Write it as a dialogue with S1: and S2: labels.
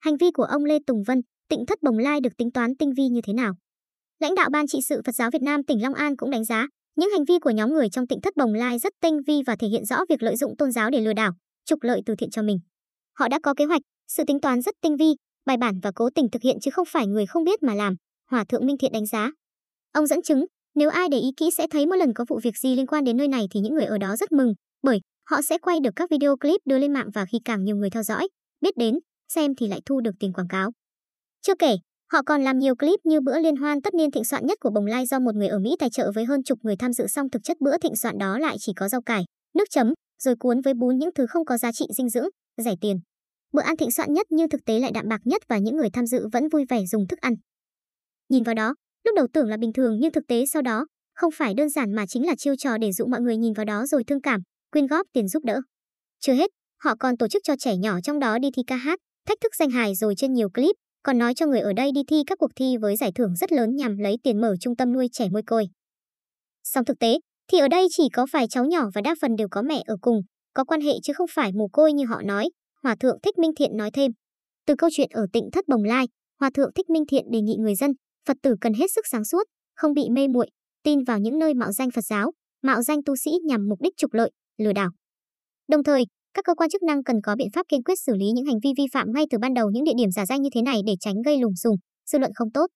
S1: hành vi của ông Lê Tùng Vân, Tịnh Thất Bồng Lai được tính toán tinh vi như thế nào. Lãnh đạo Ban trị sự Phật giáo Việt Nam tỉnh Long An cũng đánh giá, những hành vi của nhóm người trong Tịnh Thất Bồng Lai rất tinh vi và thể hiện rõ việc lợi dụng tôn giáo để lừa đảo, trục lợi từ thiện cho mình. Họ đã có kế hoạch, sự tính toán rất tinh vi, bài bản và cố tình thực hiện chứ không phải người không biết mà làm, Hòa thượng Minh Thiện đánh giá. Ông dẫn chứng, nếu ai để ý kỹ sẽ thấy mỗi lần có vụ việc gì liên quan đến nơi này thì những người ở đó rất mừng, bởi họ sẽ quay được các video clip đưa lên mạng và khi càng nhiều người theo dõi, biết đến, xem thì lại thu được tiền quảng cáo. Chưa kể, họ còn làm nhiều clip như bữa liên hoan tất niên thịnh soạn nhất của Bồng Lai do một người ở Mỹ tài trợ với hơn chục người tham dự xong thực chất bữa thịnh soạn đó lại chỉ có rau cải, nước chấm, rồi cuốn với bún những thứ không có giá trị dinh dưỡng, rẻ tiền. Bữa ăn thịnh soạn nhất nhưng thực tế lại đạm bạc nhất và những người tham dự vẫn vui vẻ dùng thức ăn. Nhìn vào đó, lúc đầu tưởng là bình thường nhưng thực tế sau đó, không phải đơn giản mà chính là chiêu trò để dụ mọi người nhìn vào đó rồi thương cảm, quyên góp tiền giúp đỡ. Chưa hết, họ còn tổ chức cho trẻ nhỏ trong đó đi thi ca hát, thách thức danh hài rồi trên nhiều clip, còn nói cho người ở đây đi thi các cuộc thi với giải thưởng rất lớn nhằm lấy tiền mở trung tâm nuôi trẻ môi côi. Song thực tế, thì ở đây chỉ có vài cháu nhỏ và đa phần đều có mẹ ở cùng, có quan hệ chứ không phải mồ côi như họ nói, Hòa thượng Thích Minh Thiện nói thêm. Từ câu chuyện ở Tịnh Thất Bồng Lai, Hòa thượng Thích Minh Thiện đề nghị người dân, Phật tử cần hết sức sáng suốt, không bị mê muội, tin vào những nơi mạo danh Phật giáo, mạo danh tu sĩ nhằm mục đích trục lợi, lừa đảo. Đồng thời, các cơ quan chức năng cần có biện pháp kiên quyết xử lý những hành vi vi phạm ngay từ ban đầu những địa điểm giả danh như thế này để tránh gây lùm xùm, dư luận không tốt.